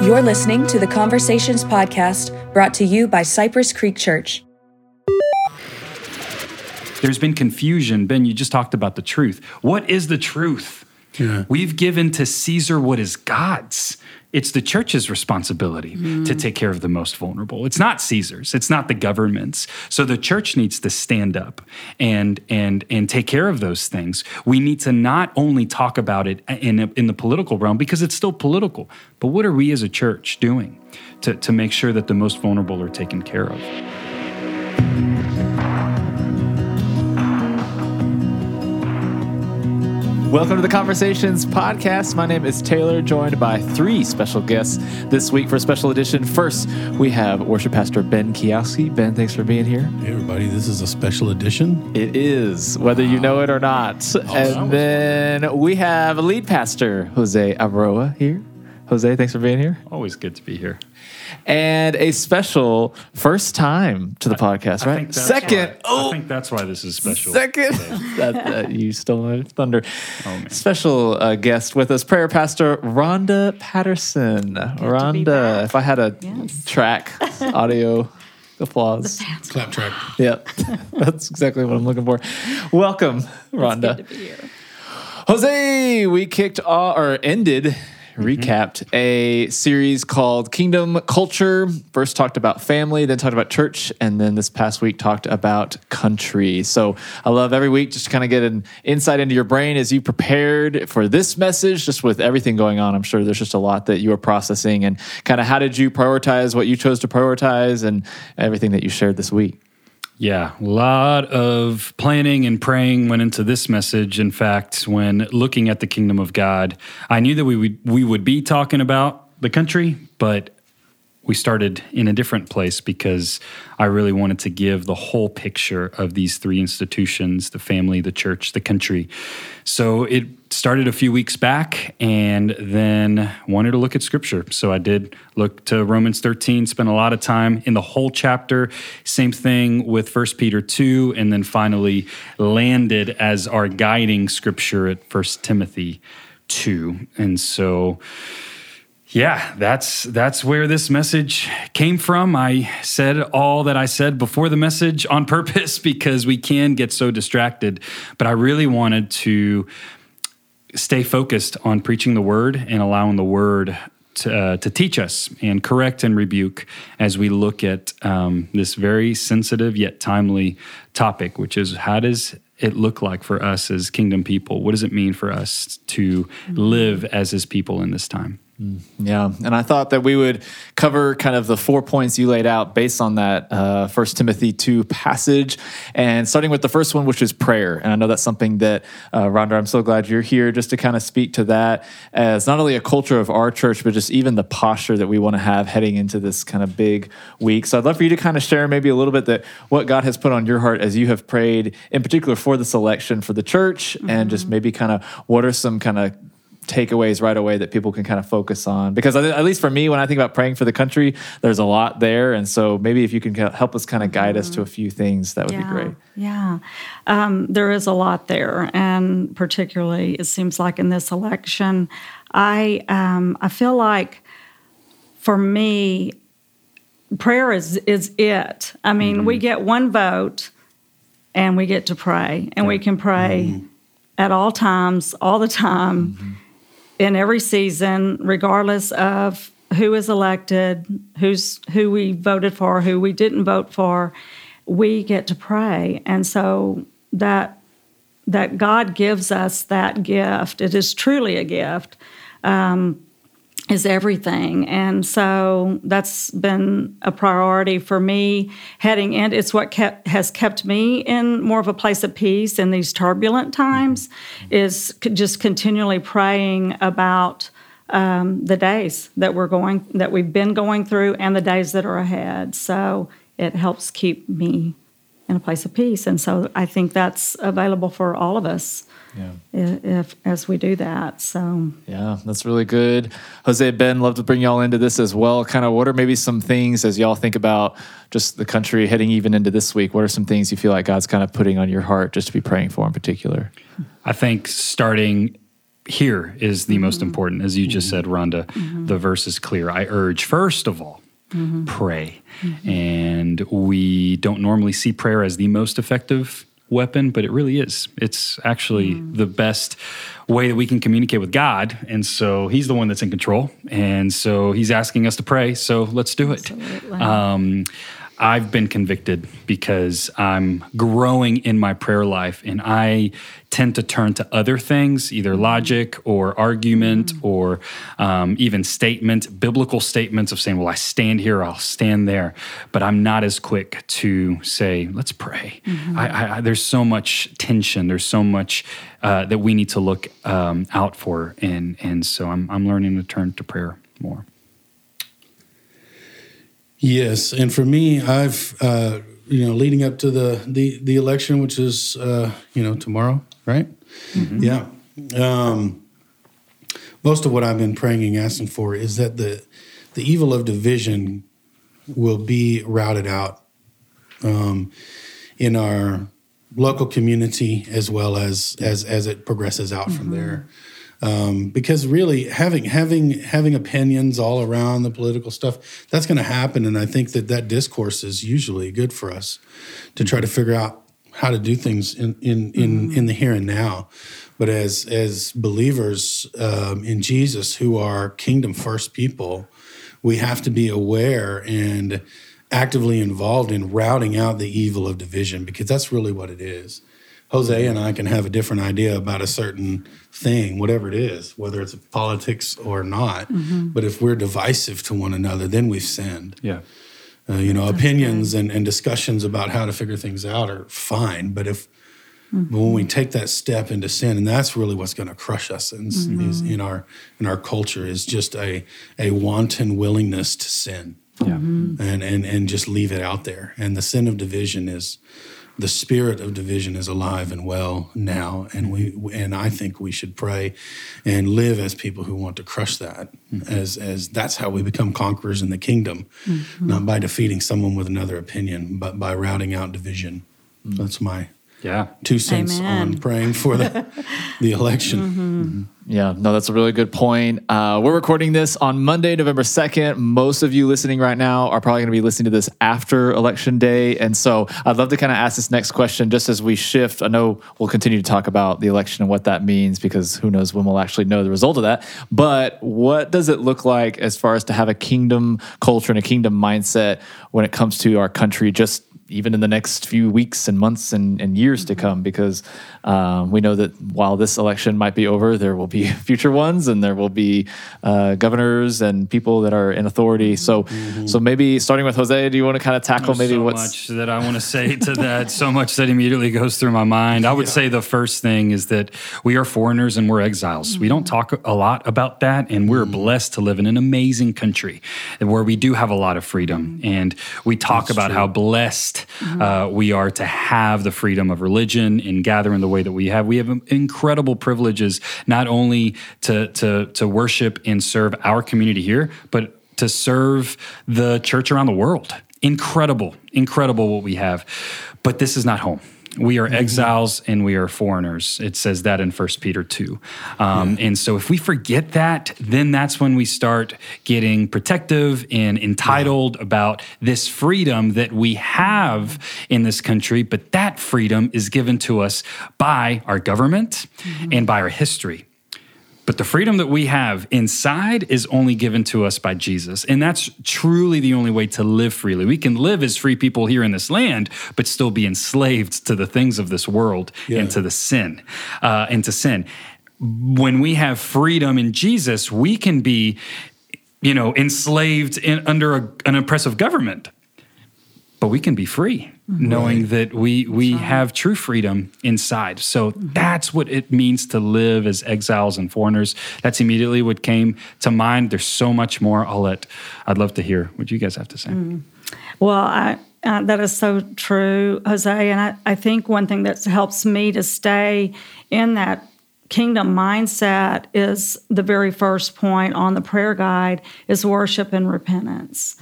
You're listening to the Conversations Podcast brought to you by Cypress Creek Church. There's been confusion. Ben, you just talked about the truth. What is the truth? Yeah. We've given to Caesar what is God's. It's the church's responsibility to mm-hmm. take care of the most vulnerable. It's not Caesar's. It's not the government's. So the church needs to stand up and and and take care of those things. We need to not only talk about it in in the political realm because it's still political, but what are we as a church doing to to make sure that the most vulnerable are taken care of? Welcome to the Conversations podcast. My name is Taylor, joined by three special guests this week for a special edition. First, we have worship pastor Ben Kiowski. Ben, thanks for being here. Hey everybody, this is a special edition. It is, whether you know it or not. was and then we have lead pastor Jose Aroa here. Jose, thanks for being here. Always good to be here. And a special first time to the podcast, I right? think that's Second. why- Oh, I think that's why this is special. Second, that, that you stole my thunder. Oh, man. Special uh, guest with us, prayer pastor Rhonda Patterson. Rhonda, if I had a Yes. track, audio applause. Clap track. Yep, that's exactly what I'm looking for. Welcome, Rhonda. Good to be here. Jose, we kicked off or ended, Mm-hmm. recapped a series called Kingdom Culture. First talked about family, then talked about church, and then this past week talked about country. So I love every week just to kind of get an insight into your brain as you prepared for this message, just with everything going on. I'm sure there's just a lot that you are processing and kind of how did you prioritize what you chose to prioritize and everything that you shared this week. Yeah, a lot of planning and praying went into this message. In fact, when looking at the kingdom of God, I knew that we would, we would be talking about the country, but we started in a different place because I really wanted to give the whole picture of these three institutions the family, the church, the country. So it started a few weeks back and then wanted to look at scripture. So I did look to Romans 13, spent a lot of time in the whole chapter. Same thing with 1 Peter 2, and then finally landed as our guiding scripture at 1 Timothy 2. And so yeah, that's that's where this message came from. I said all that I said before the message on purpose because we can get so distracted, but I really wanted to stay focused on preaching the word and allowing the word to, uh, to teach us and correct and rebuke as we look at um, this very sensitive yet timely topic, which is how does it look like for us as kingdom people? What does it mean for us to live as his people in this time? Yeah, and I thought that we would cover kind of the four points you laid out based on that uh, First Timothy two passage, and starting with the first one, which is prayer. And I know that's something that uh, Rhonda, I'm so glad you're here just to kind of speak to that as not only a culture of our church, but just even the posture that we want to have heading into this kind of big week. So I'd love for you to kind of share maybe a little bit that what God has put on your heart as you have prayed, in particular for this election for the church, and just maybe kind of what are some kind of takeaways right away that people can kind of focus on. Because at least for me when i think about praying for the country there's a lot there. And so maybe if you can help us kind of guide us to a few things that would be great. Yeah. Um, there is a lot there. And particularly, it seems like in this election, I, um, I feel like for me, prayer is, is it. I mean, we get one vote and we get to pray, and we can pray at all times, all the time, in every season, regardless of who is elected, who's who we voted for, who we didn't vote for. We get to pray, and so that that God gives us that gift. It is truly a gift. Um, is everything. And so that's been a priority for me heading in. It's what kept, has kept me in more of a place of peace in these turbulent times, is just continually praying about um, the days that we're going, that we've been going through, and the days that are ahead. So it helps keep me in a place of peace. And so I think that's available for all of us yeah if as we do that. So Yeah, that's really good. Jose, Ben, love to bring y'all into this as well. Kind of what are maybe some things as y'all think about just the country heading even into this week? What are some things you feel like God's kind of putting on your heart just to be praying for in particular? I think starting here is the most mm-hmm. important. As you just mm-hmm. said, Rhonda, mm-hmm. the verse is clear. I urge, first of all, pray. And we don't normally see prayer as the most effective weapon, but it really is. It's actually the best way that we can communicate with God. And so He's the one that's in control. And so He's asking us to pray. So let's do it. Um, I've been convicted because I'm growing in my prayer life and I tend to turn to other things, either logic or argument or um, even statement, biblical statements of saying, well, I stand here, I'll stand there. But I'm not as quick to say, let's pray. I, I, there's so much tension, there's so much uh, that we need to look um, out for. And, and so I'm, I'm learning to turn to prayer more. Yes, and for me, I've uh, you know leading up to the the the election, which is uh, you know tomorrow, right? Yeah. Um, most of what I've been praying and asking for is that the the evil of division will be routed out um, in our local community as well as as as it progresses out from there. Um, because really having having having opinions all around the political stuff that's going to happen, and I think that that discourse is usually good for us to try to figure out how to do things in in in, in the here and now. But as as believers um, in Jesus, who are kingdom first people, we have to be aware and actively involved in routing out the evil of division because that's really what it is. Jose and I can have a different idea about a certain thing, whatever it is, whether it's politics or not. Mm-hmm. But if we're divisive to one another, then we've sinned. Yeah. Uh, you know, opinions and, and discussions about how to figure things out are fine. But if mm-hmm. but when we take that step into sin, and that's really what's going to crush us in, is mm-hmm. in our in our culture is just a a wanton willingness to sin Yeah. and and and just leave it out there. And the sin of division is the spirit of division is alive and well now, and we and I think we should pray and live as people who want to crush that. Mm-hmm. As as that's how we become conquerors in the kingdom, mm-hmm. not by defeating someone with another opinion, but by routing out division. Mm-hmm. That's my Yeah. two cents Amen. on praying for the the election. Yeah, no, that's a really good point. Uh, we're recording this on Monday, November 2nd. Most of you listening right now are probably going to be listening to this after Election Day. And so I'd love to kind of ask this next question just as we shift. I know we'll continue to talk about the election and what that means because who knows when we'll actually know the result of that. But what does it look like as far as to have a kingdom culture and a kingdom mindset when it comes to our country, just even in the next few weeks and months and, and years to mm-hmm. come because um, we know that while this election might be over there will be future ones and there will be uh, governors and people that are in authority mm-hmm. so mm-hmm. so maybe starting with jose do you want to kind of tackle There's maybe so what's much that I want to say to that. So much that immediately goes through my mind. I would say the first thing is that we are foreigners and we're exiles. We don't talk a lot about that, and we're blessed to live in an amazing country where we do have a lot of freedom. And we talk about how blessed uh, we are to have the freedom of religion and gather in the way that we have. We have incredible privileges, not only to to to worship and serve our community here, but to serve the church around the world. Incredible, incredible what we have. But this is not home. We are exiles and we are foreigners. It says that in 1 Peter 2. Um, And so if we forget that, then that's when we start getting protective and entitled about this freedom that we have in this country. But that freedom is given to us by our government and by our history. But the freedom that we have inside is only given to us by Jesus. And that's truly the only way to live freely. We can live as free people here in this land, but still be enslaved to the things of this world and to the sin, uh, and to sin. When we have freedom in Jesus, we can be, you know, enslaved in, under a, an oppressive government but we can be free knowing that we we have true freedom inside. So that's what it means to live as exiles and foreigners. That's immediately what came to mind. There's so much more i'll let i'd love to hear what you guys have to say. Well, I, uh, that is so true, Jose. And I, I think one thing that helps me to stay in that kingdom mindset is the very first point on the prayer guide is worship and repentance.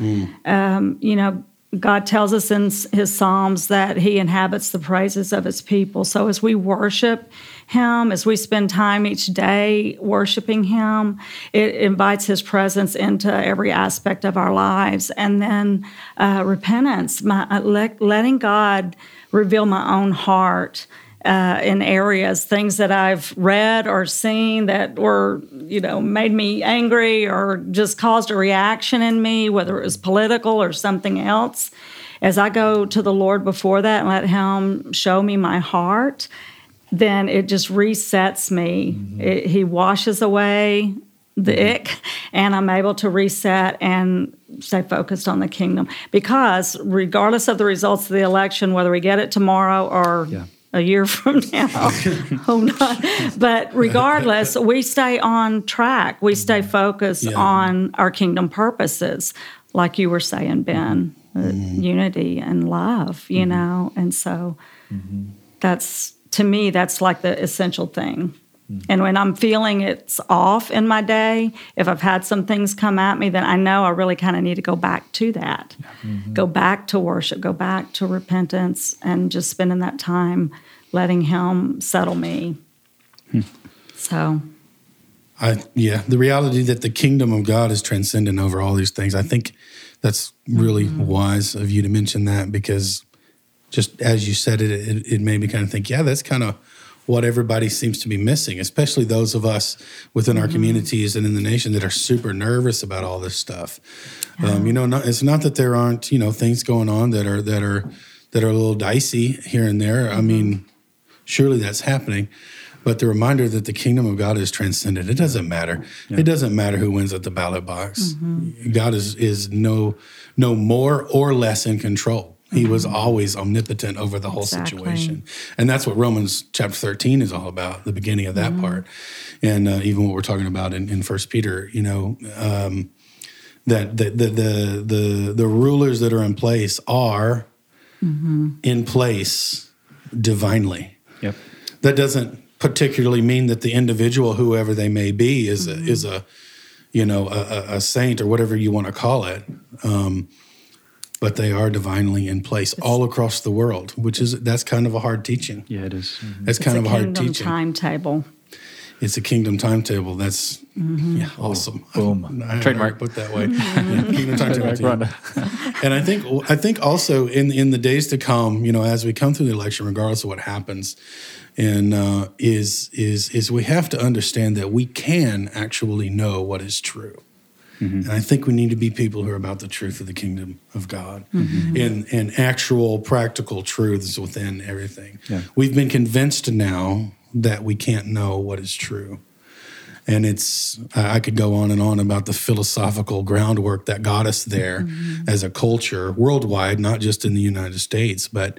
Um, you know, God tells us in his Psalms that he inhabits the praises of his people. So as we worship him, as we spend time each day worshiping him, it invites his presence into every aspect of our lives. And then uh, repentance, my, uh, let, letting God reveal my own heart uh, in areas, things that I've read or seen that were, you know, made me angry or just caused a reaction in me, whether it was political or something else. As I go to the Lord before that and let Him show me my heart, then it just resets me. Mm-hmm. It, he washes away the mm-hmm. ick, and I'm able to reset and stay focused on the kingdom. Because regardless of the results of the election, whether we get it tomorrow or yeah a year from now. Hope not. But regardless, we stay on track. We stay focused yeah. on our kingdom purposes, like you were saying, Ben, mm-hmm. unity and love, you mm-hmm. know? And so mm-hmm. that's, to me, that's like the essential thing. Mm-hmm. And when I'm feeling it's off in my day, if I've had some things come at me, then I know I really kind of need to go back to that. Mm-hmm. Go back to worship, go back to repentance, and just spending that time letting Him settle me. Hmm. So. I yeah, the reality that the kingdom of God is transcendent over all these things. I think that's really mm-hmm. wise of you to mention that because just as you said it, it, it made me kind of think, yeah, that's kind of what everybody seems to be missing, especially those of us within our mm-hmm. communities and in the nation that are super nervous about all this stuff. Yeah. Um, you know, not, it's not that there aren't you know things going on that are that are that are a little dicey here and there. Mm-hmm. I mean, surely that's happening. But the reminder that the kingdom of God is transcendent. It doesn't matter. Yeah. It doesn't matter who wins at the ballot box. Mm-hmm. God is is no no more or less in control. He mm-hmm. was always omnipotent over the whole exactly. situation. And that's what Romans chapter 13 is all about, the beginning of that mm-hmm. part. And uh, even what we're talking about in, in First Peter, you know, um, that the, the, the, the, the rulers that are in place are mm-hmm. in place divinely. Yep. That doesn't particularly mean that the individual, whoever they may be, is, a, is a, you know, a, a, saint or whatever you want to call it. Um, but they are divinely in place it's, all across the world, which is that's kind of a hard teaching. Yeah, it is. Mm-hmm. That's kind of a hard teaching. Timetable. It's a kingdom timetable. That's mm-hmm. yeah, awesome. Boom. I, Trademark. put that way. Mm-hmm. yeah, kingdom timetable. and I think I think also in in the days to come, you know, as we come through the election, regardless of what happens, and uh, is is is we have to understand that we can actually know what is true. Mm-hmm. And I think we need to be people who are about the truth of the kingdom of God mm-hmm. and, and actual practical truths within everything. Yeah. We've been convinced now that we can't know what is true. And it's, I could go on and on about the philosophical groundwork that got us there mm-hmm. as a culture worldwide, not just in the United States, but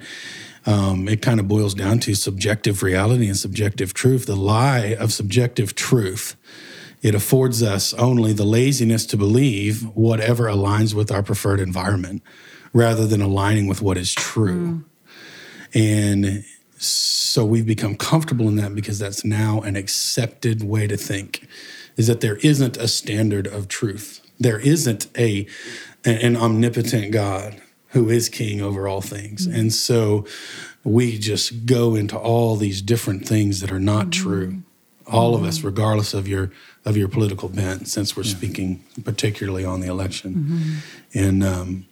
um, it kind of boils down to subjective reality and subjective truth. The lie of subjective truth it affords us only the laziness to believe whatever aligns with our preferred environment rather than aligning with what is true. Mm. And so we've become comfortable in that because that's now an accepted way to think is that there isn't a standard of truth. There isn't a an omnipotent God who is king over all things. Mm. And so we just go into all these different things that are not mm. true. All of us, regardless of your of your political bent, since we're yeah. speaking particularly on the election. Mm-hmm. And um,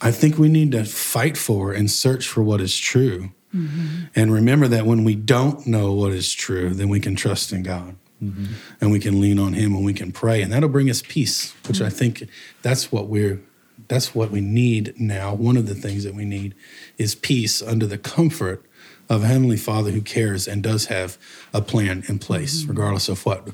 I think we need to fight for and search for what is true. Mm-hmm. And remember that when we don't know what is true, then we can trust in God. Mm-hmm. And we can lean on him and we can pray and that'll bring us peace which mm-hmm. i think that's what we're that's what we need now one of the things that we need is peace under the comfort of a heavenly father who cares and does have a plan in place mm-hmm. regardless of what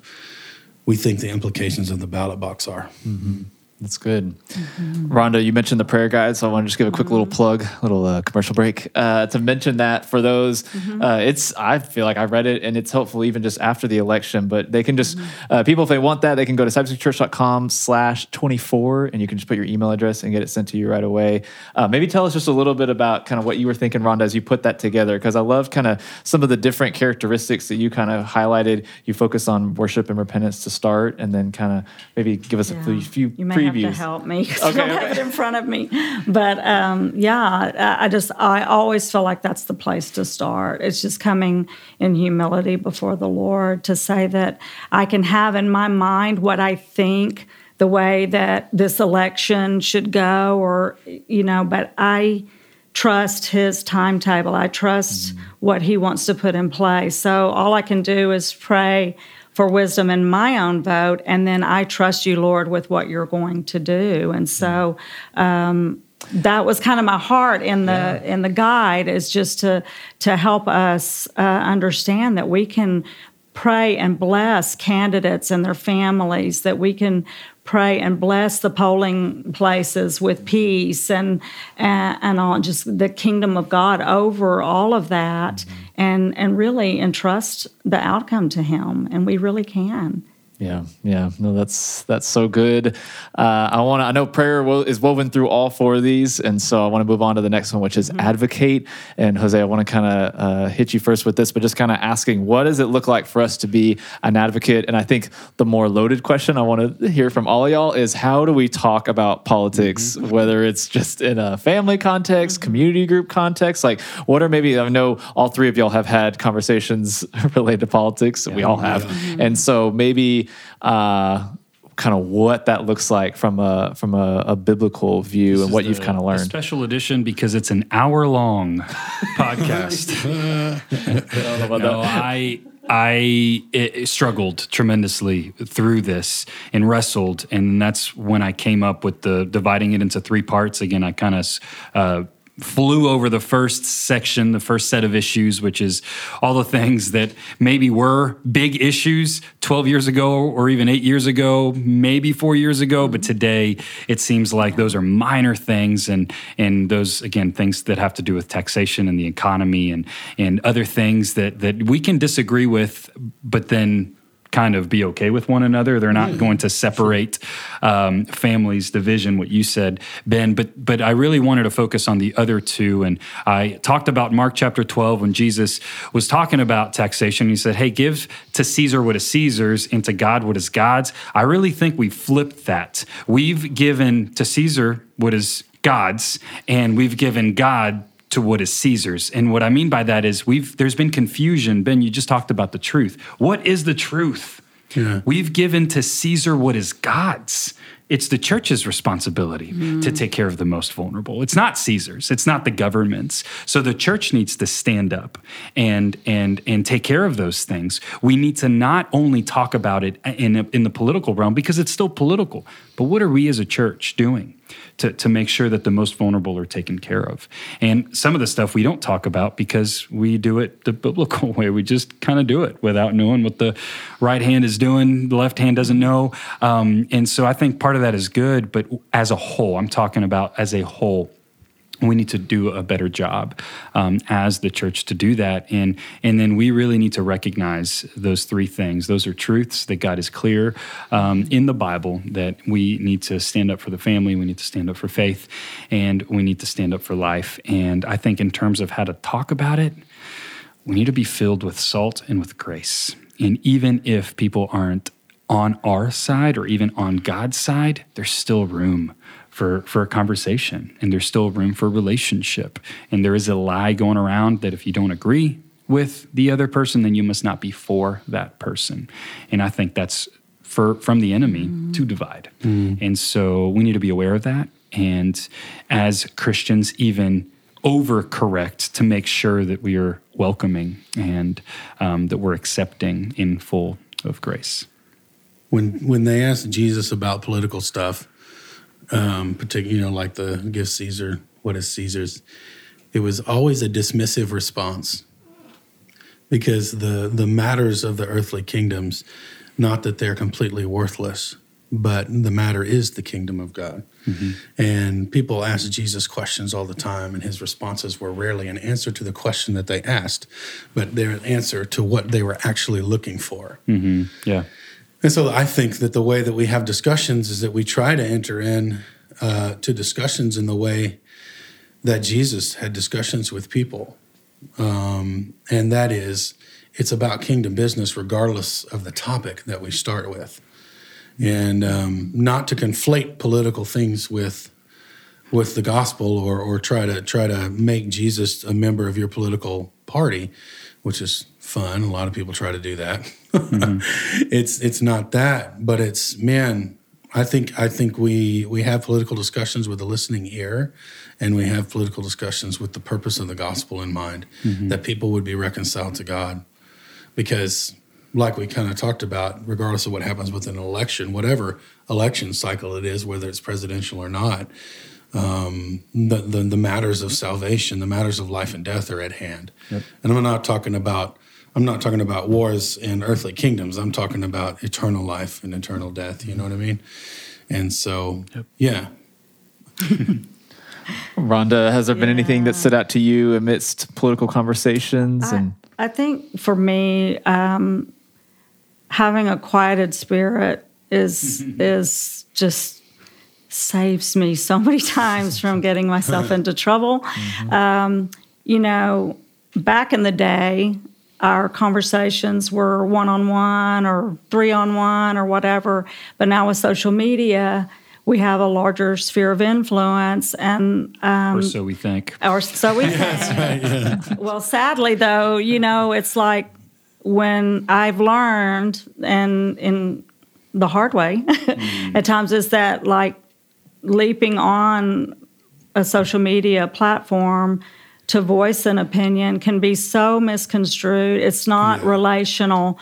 we think the implications of the ballot box are. Mm-hmm. That's good. Mm-hmm. Rhonda, you mentioned the prayer guide, so I want to just give a quick mm-hmm. little plug, little uh, commercial break uh, to mention that for those. Mm-hmm. Uh, it's I feel like I read it and it's helpful even just after the election, but they can just mm-hmm. uh, people if they want that they can go to cypresscreekchurch.com slash 24 and you can just put your email address and get it sent to you right away. Uh, maybe tell us just a little bit about kind of what you were thinking, Rhonda, as you put that together, because I love kind of some of the different characteristics that you kind of highlighted. You focus on worship and repentance to start, and then kind of maybe give us yeah. a few, few previews. have to help me 'cause Okay, I don't have it in front of me. But um, yeah, I, I just I always feel like that's the place to start. It's just coming in humility before the Lord to say that I can have in my mind what I think the way that this election should go, or you know, but I trust his timetable. I trust what he wants to put in place. So all I can do is pray for wisdom in my own vote, and then I trust you, Lord, with what you're going to do. And so um, that was kind of my heart in the in the guide is just to to help us uh, understand that we can pray and bless candidates and their families that we can pray and bless the polling places with peace and and, and all just the kingdom of God over all of that and and really entrust the outcome to him and we really can. Yeah, yeah, no, that's that's so good. Uh, I want to. I know prayer wo- is woven through all four of these, and so I want to move on to the next one, which is advocate. And Jose, I want to kind of uh, hit you first with this, but just kind of asking, what does it look like for us to be an advocate? And I think the more loaded question I want to hear from all of y'all is, how do we talk about politics, whether it's just in a family context, community group context? Like, what are maybe? I know all three of y'all have had conversations related to politics. we all have, and so maybe uh, kind of what that looks like from a from a, a biblical view and what you've kind of learned. special edition because it's an hour long podcast. no, I I it, struggled tremendously through this and wrestled, and that's when I came up with the dividing it into three parts. Again, I kind of. Uh, flew over the first section, the first set of issues, which is all the things that maybe were big issues 12 years ago or even eight years ago, maybe four years ago, but today it seems like those are minor things and and those again things that have to do with taxation and the economy and and other things that that we can disagree with, but then kind of be okay with one another. They're not going to separate um, families, division. What you said, Ben, but but I really wanted to focus on the other two, and I talked about Mark chapter twelve when Jesus was talking about taxation. He said, "Hey, give to Caesar what is Caesar's, and to God what is God's." I really think we flipped that. We've given to Caesar what is God's, and we've given God to what is Caesar's. And what I mean by that is we've there's been confusion. Ben, you just talked about the truth. What is the truth? Yeah. We've given to Caesar what is God's. It's the church's responsibility mm-hmm. to take care of the most vulnerable. It's not Caesar's. It's not the government's. So the church needs to stand up and and and take care of those things. We need to not only talk about it in in the political realm because it's still political, but what are we as a church doing? To, to make sure that the most vulnerable are taken care of. And some of the stuff we don't talk about because we do it the biblical way. We just kind of do it without knowing what the right hand is doing, the left hand doesn't know. Um, and so I think part of that is good, but as a whole, I'm talking about as a whole we need to do a better job um, as the church to do that. And and then we really need to recognize those three things. Those are truths that god is clear um, in the bible that we need to stand up for the family we need to stand up for faith and we need to stand up for life. And i think in terms of how to talk about it we need to be filled with salt and with grace. And even if people aren't on our side or even on god's side there's still room for, for a conversation and there's still room for relationship. And there is a lie going around that if you don't agree with the other person, then you must not be for that person. And I think that's for from the enemy to divide. And so we need to be aware of that. And as Christians, even overcorrect to make sure that we are welcoming and um, that we're accepting in full of grace. when when they asked Jesus about political stuff, um, particularly you know like the give Caesar what is Caesar's, it was always a dismissive response because the the matters of the earthly kingdoms, not that they're completely worthless, but the matter is the kingdom of God. And people ask Jesus questions all the time, and his responses were rarely an answer to the question that they asked, but they're an answer to what they were actually looking for. Yeah. And so I think that the way that we have discussions is that we try to enter in uh, to discussions in the way that Jesus had discussions with people. Um, and that is, it's about kingdom business regardless of the topic that we start with. and um, not to conflate political things with with the gospel or or try to try to make Jesus a member of your political party, which is fun. A lot of people try to do that. Mm-hmm. it's it's not that, but it's man. I think I think we we have political discussions with a listening ear, and we have political discussions with the purpose of the gospel in mind, mm-hmm. that people would be reconciled to God, because like we kind of talked about, regardless of what happens with an election, whatever election cycle it is, whether it's presidential or not, um, the, the, the matters of salvation, the matters of life and death are at hand. Yep. And I'm not talking about I'm not talking about wars in earthly kingdoms. I'm talking about eternal life and eternal death. You know what I mean? And so, yep. yeah. Rhonda, has there been anything that stood out to you amidst political conversations? I, and I think for me, um, having a quieted spirit is is just saves me so many times from getting myself into trouble. Mm-hmm. Um, you know, back in the day, our conversations were one on one or three on one or whatever. But now with social media, we have a larger sphere of influence, and um, or so we think, or so we think. right, yeah. Well, sadly, though, you know, it's like when I've learned, and in the hard way, mm. at times, is that like leaping on a social media platform to voice an opinion can be so misconstrued. It's not yeah. relational.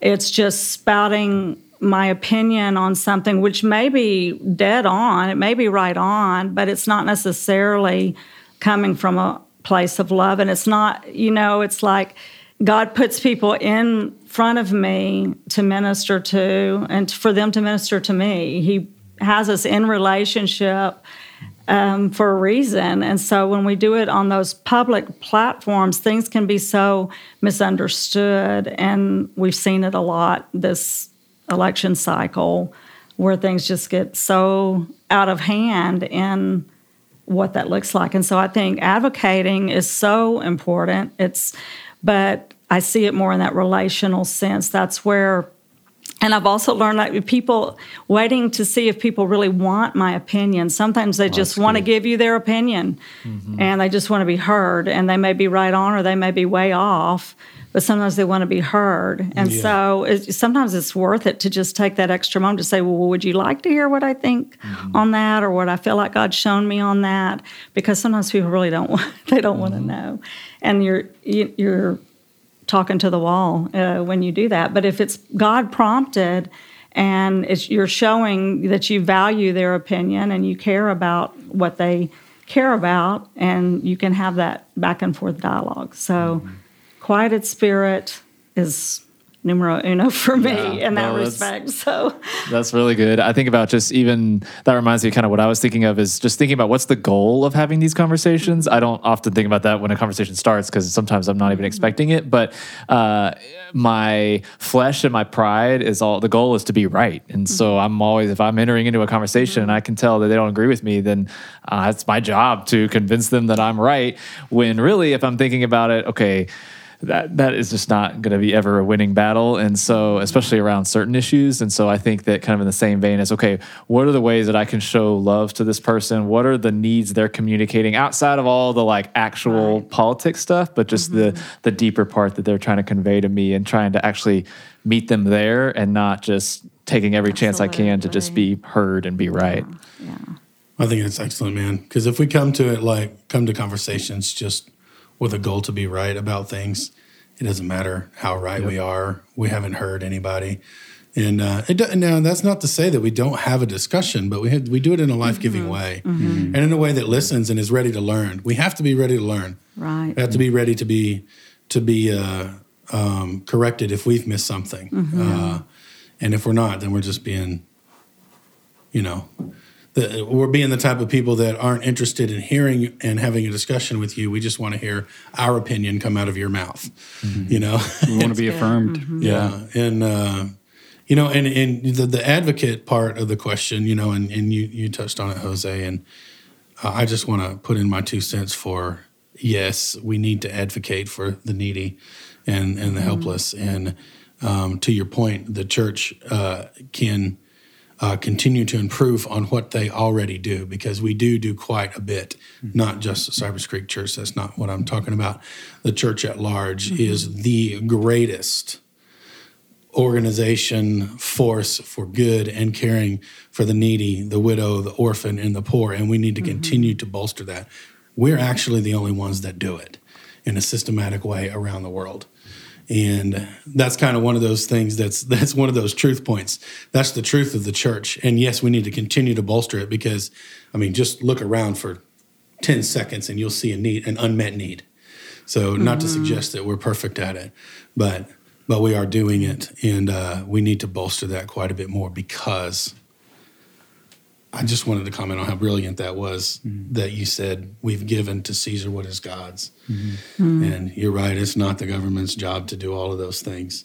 It's just spouting my opinion on something which may be dead on, it may be right on, but it's not necessarily coming from a place of love. And it's not, you know, it's like God puts people in front of me to minister to and for them to minister to me. He has us in relationship um, for a reason. And so when we do it on those public platforms, things can be so misunderstood. And we've seen it a lot this election cycle where things just get so out of hand in what that looks like. And so I think advocating is so important. It's, but I see it more in that relational sense. That's where and I've also learned that people waiting to see if people really want my opinion. Sometimes they oh, just want to give you their opinion mm-hmm. and they just want to be heard. And they may be right on or they may be way off, but sometimes they want to be heard. And yeah. so it, sometimes it's worth it to just take that extra moment to say, well, would you like to hear what I think mm-hmm. on that or what I feel like God's shown me on that? Because sometimes people really don't want, they don't mm-hmm. want to know. And you're, you, you're, talking to the wall uh, when you do that. But if it's God prompted and you're showing that you value their opinion and you care about what they care about, and you can have that back and forth dialogue. So, mm-hmm. quieted spirit is numero uno for me yeah, in that no, respect. So that's really good. I think about just even that reminds me kind of what I was thinking of is just thinking about what's the goal of having these conversations. I don't often think about that when a conversation starts because sometimes I'm not even mm-hmm. expecting it. But uh, my flesh and my pride is all the goal is to be right. And so mm-hmm. I'm always, if I'm entering into a conversation and mm-hmm. I can tell that they don't agree with me, then uh, it's my job to convince them that I'm right. When really, if I'm thinking about it, okay, that that is just not going to be ever a winning battle and so especially around certain issues and so i think that kind of in the same vein as okay what are the ways that i can show love to this person what are the needs they're communicating outside of all the like actual right. politics stuff but just mm-hmm. the the deeper part that they're trying to convey to me and trying to actually meet them there and not just taking every Absolutely. chance i can to just be heard and be right yeah, yeah. i think it's excellent man because if we come to it like come to conversations just with a goal to be right about things. It doesn't matter how right yep. we are. We haven't hurt anybody. And uh, it, now that's not to say that we don't have a discussion, but we have, we do it in a life giving mm-hmm. way, mm-hmm. and in a way that listens and is ready to learn. We have to be ready to learn. Right. We have to be ready to be to be uh, um, corrected if we've missed something, mm-hmm. uh, and if we're not, then we're just being, you know, the, we're being the type of people that aren't interested in hearing and having a discussion with you. We just want to hear our opinion come out of your mouth. Mm-hmm. You know, we want to be affirmed. Mm-hmm. Yeah, and uh, you know, and and the, the advocate part of the question, you know, and and you you touched on it, Jose, and uh, I just want to put in my two cents for yes, we need to advocate for the needy and and the mm-hmm. helpless, and um, to your point, the church uh, can uh, continue to improve on what they already do because we do do quite a bit, hmm. not just Cypress Creek Church. That's not what I'm talking about. The church at large hmm. is the greatest organization force for good and caring for the needy, the widow, the orphan, and the poor. And we need to hmm. continue to bolster that. We're actually the only ones that do it in a systematic way around the world. And that's kind of one of those things that's that's one of those truth points. That's the truth of the church. And yes, we need to continue to bolster it because I mean, just look around for 10 seconds and you'll see a need, an unmet need. So not to suggest that we're perfect at it, but but we are doing it, and uh, we need to bolster that quite a bit more because I just wanted to comment on how brilliant that was mm-hmm. that you said we've given to Caesar what is God's, mm-hmm. Mm-hmm. and you're right. It's not the government's job to do all of those things.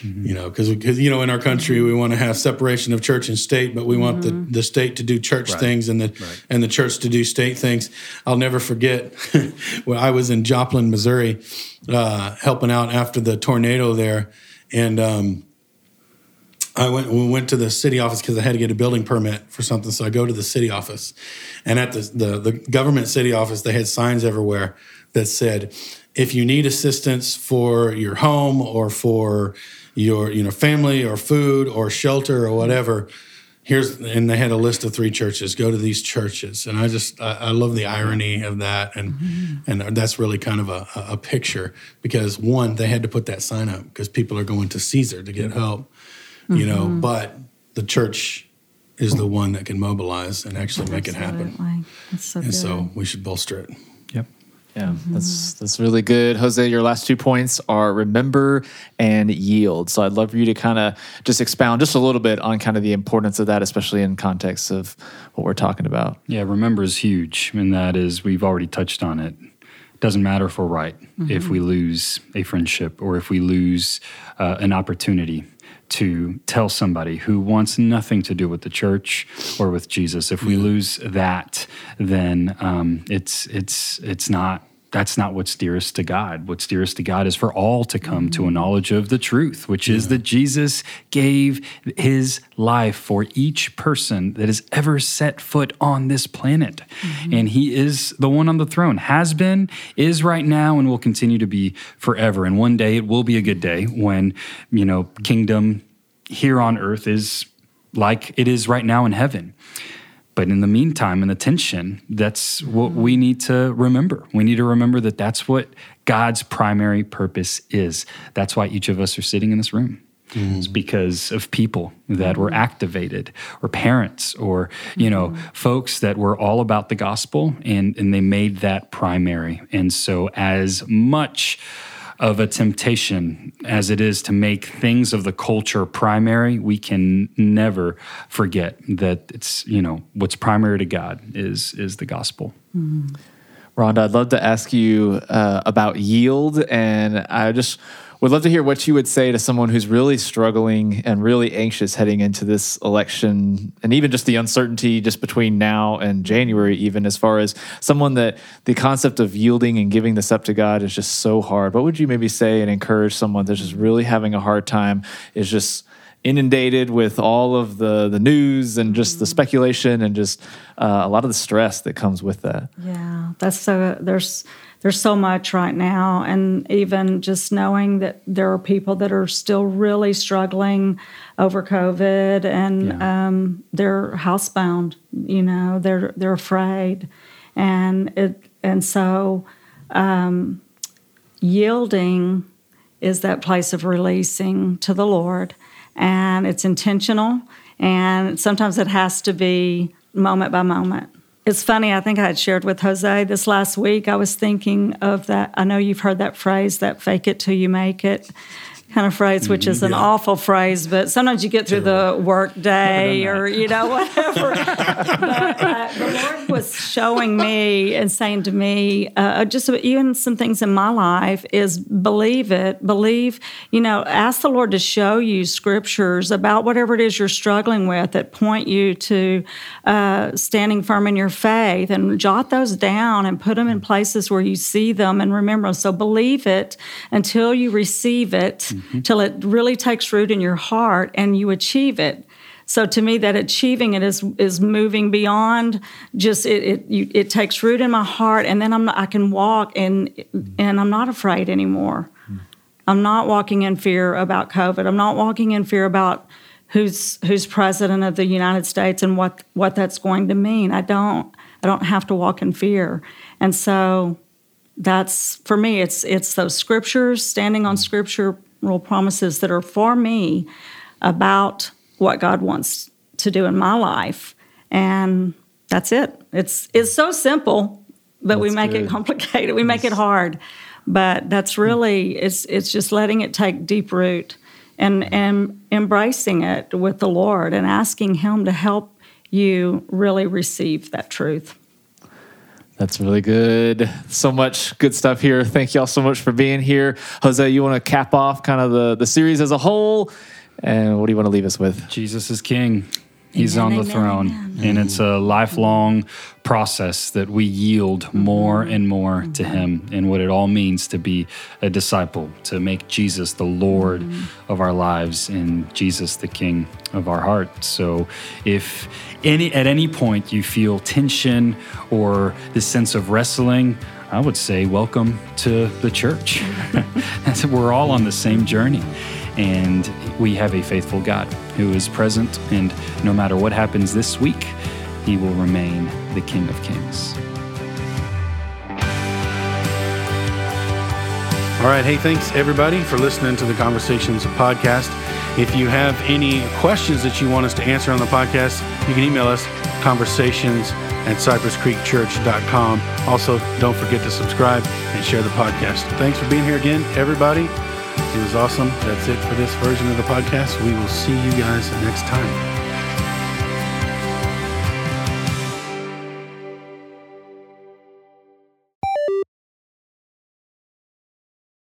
You know, because you know, in our country, we want to have separation of church and state, but we want the, the state to do church things and the and the church to do state things. I'll never forget when I was in Joplin, Missouri, uh, helping out after the tornado there, and um, I went we went to the city office because I had to get a building permit for something. So I go to the city office, and at the, the the government city office, they had signs everywhere that said, "If you need assistance for your home or for your you know family or food or shelter or whatever." Here's and they had a list of three churches. Go to these churches, and I just I, I love the irony of that, and mm-hmm. and that's really kind of a, a picture because one they had to put that sign up because people are going to Caesar to get mm-hmm. help, you know mm-hmm. but the church is the one that can mobilize and actually make it happen Absolutely. That's so and good. so we should bolster it Yep. Yeah, mm-hmm. that's that's really good. Jose, your last two points are remember and yield. So I'd love for you to kind of just expound just a little bit on kind of the importance of that, especially in context of what we're talking about. Yeah, remember is huge, and that is we've already touched on it. Doesn't matter if we're right, if mm-hmm. we lose a friendship or if we lose uh, an opportunity to tell somebody who wants nothing to do with the church or with Jesus. If we lose that, then um, it's it's it's not that's not what's dearest to God. What's dearest to God is for all to come to a mm. knowledge of the truth, which is that Jesus gave his life for each person that has ever set foot on this planet. Mm-hmm. And he is the one on the throne, has been, is right now, and will continue to be forever. And one day it will be a good day when, you know, kingdom here on earth is like it is right now in heaven. But in the meantime, in the tension, that's what we mm-hmm. need to remember. We need to remember that that's what God's primary purpose is. That's why each of us are sitting in this room. It's mm-hmm. because of people that were mm-hmm. activated, or parents, or you know, folks that were all about the gospel, and and they made that primary. And so, as much of a temptation as it is to make things of the culture primary, we can never forget that it's, you know, what's primary to God is is the gospel. Mm-hmm. Rhonda, I'd love to ask you uh, about yield, and I just would love to hear what you would say to someone who's really struggling and really anxious heading into this election, and even just the uncertainty just between now and January, even as far as someone that the concept of yielding and giving this up to God is just so hard. What would you maybe say and encourage someone that's just really having a hard time? Is just inundated with all of the the news and just the speculation and just uh, a lot of the stress that comes with that. Yeah, that's so. There's there's so much right now, and even just knowing that there are people that are still really struggling over COVID, and Yeah. um, they're housebound. You know, they're they're afraid, and it and so um, yielding is that place of releasing to the Lord, and it's intentional, and sometimes it has to be moment by moment. It's funny, I think I had shared with Jose this last week. I was thinking of that. I know you've heard that phrase, that fake it till you make it kind of phrase, which is an awful phrase, but sometimes you get through the work day or, you know, whatever. but uh, the Lord was showing me and saying to me, uh, just even some things in my life is believe it, believe, you know, ask the Lord to show you scriptures about whatever it is you're struggling with that point you to uh, standing firm in your faith and jot those down and put them in places where you see them and remember. Them. So believe it until you receive it, Mm-hmm. till it really takes root in your heart and you achieve it. So to me, that achieving it is is moving beyond just it. It, you, it takes root in my heart, and then I'm not, I can walk and mm-hmm. and I'm not afraid anymore. Mm-hmm. I'm not walking in fear about COVID. I'm not walking in fear about who's who's president of the United States and what what that's going to mean. I don't I don't have to walk in fear. And so that's for me it's it's those scriptures standing on scriptural promises that are for me about what God wants to do in my life. And that's it. It's it's so simple but we make good. it complicated. We make it hard. But that's hmm. really it's it's just letting it take deep root and hmm. and embracing it with the Lord and asking him to help you really receive that truth. That's really good. So much good stuff here. Thank y'all so much for being here. Jose, you want to cap off kind of the, the series as a whole? And what do you want to leave us with? Jesus is King. He's amen, on the amen, throne. Amen. And it's a lifelong process that we yield more and more to Him and what it all means to be a disciple, to make Jesus the Lord mm-hmm. of our lives and Jesus the King of our heart. So if any at any point you feel tension or this sense of wrestling, I would say welcome to the church. We're all on the same journey. And we have a faithful God who is present, and no matter what happens this week, he will remain the King of Kings. All right. Hey, thanks everybody for listening to the Conversations podcast. If you have any questions that you want us to answer on the podcast, you can email us conversations at cypresscreekchurch.com. Also, don't forget to subscribe and share the podcast. Thanks for being here again, everybody. It was awesome. That's it for this version of the podcast. We will see you guys next time.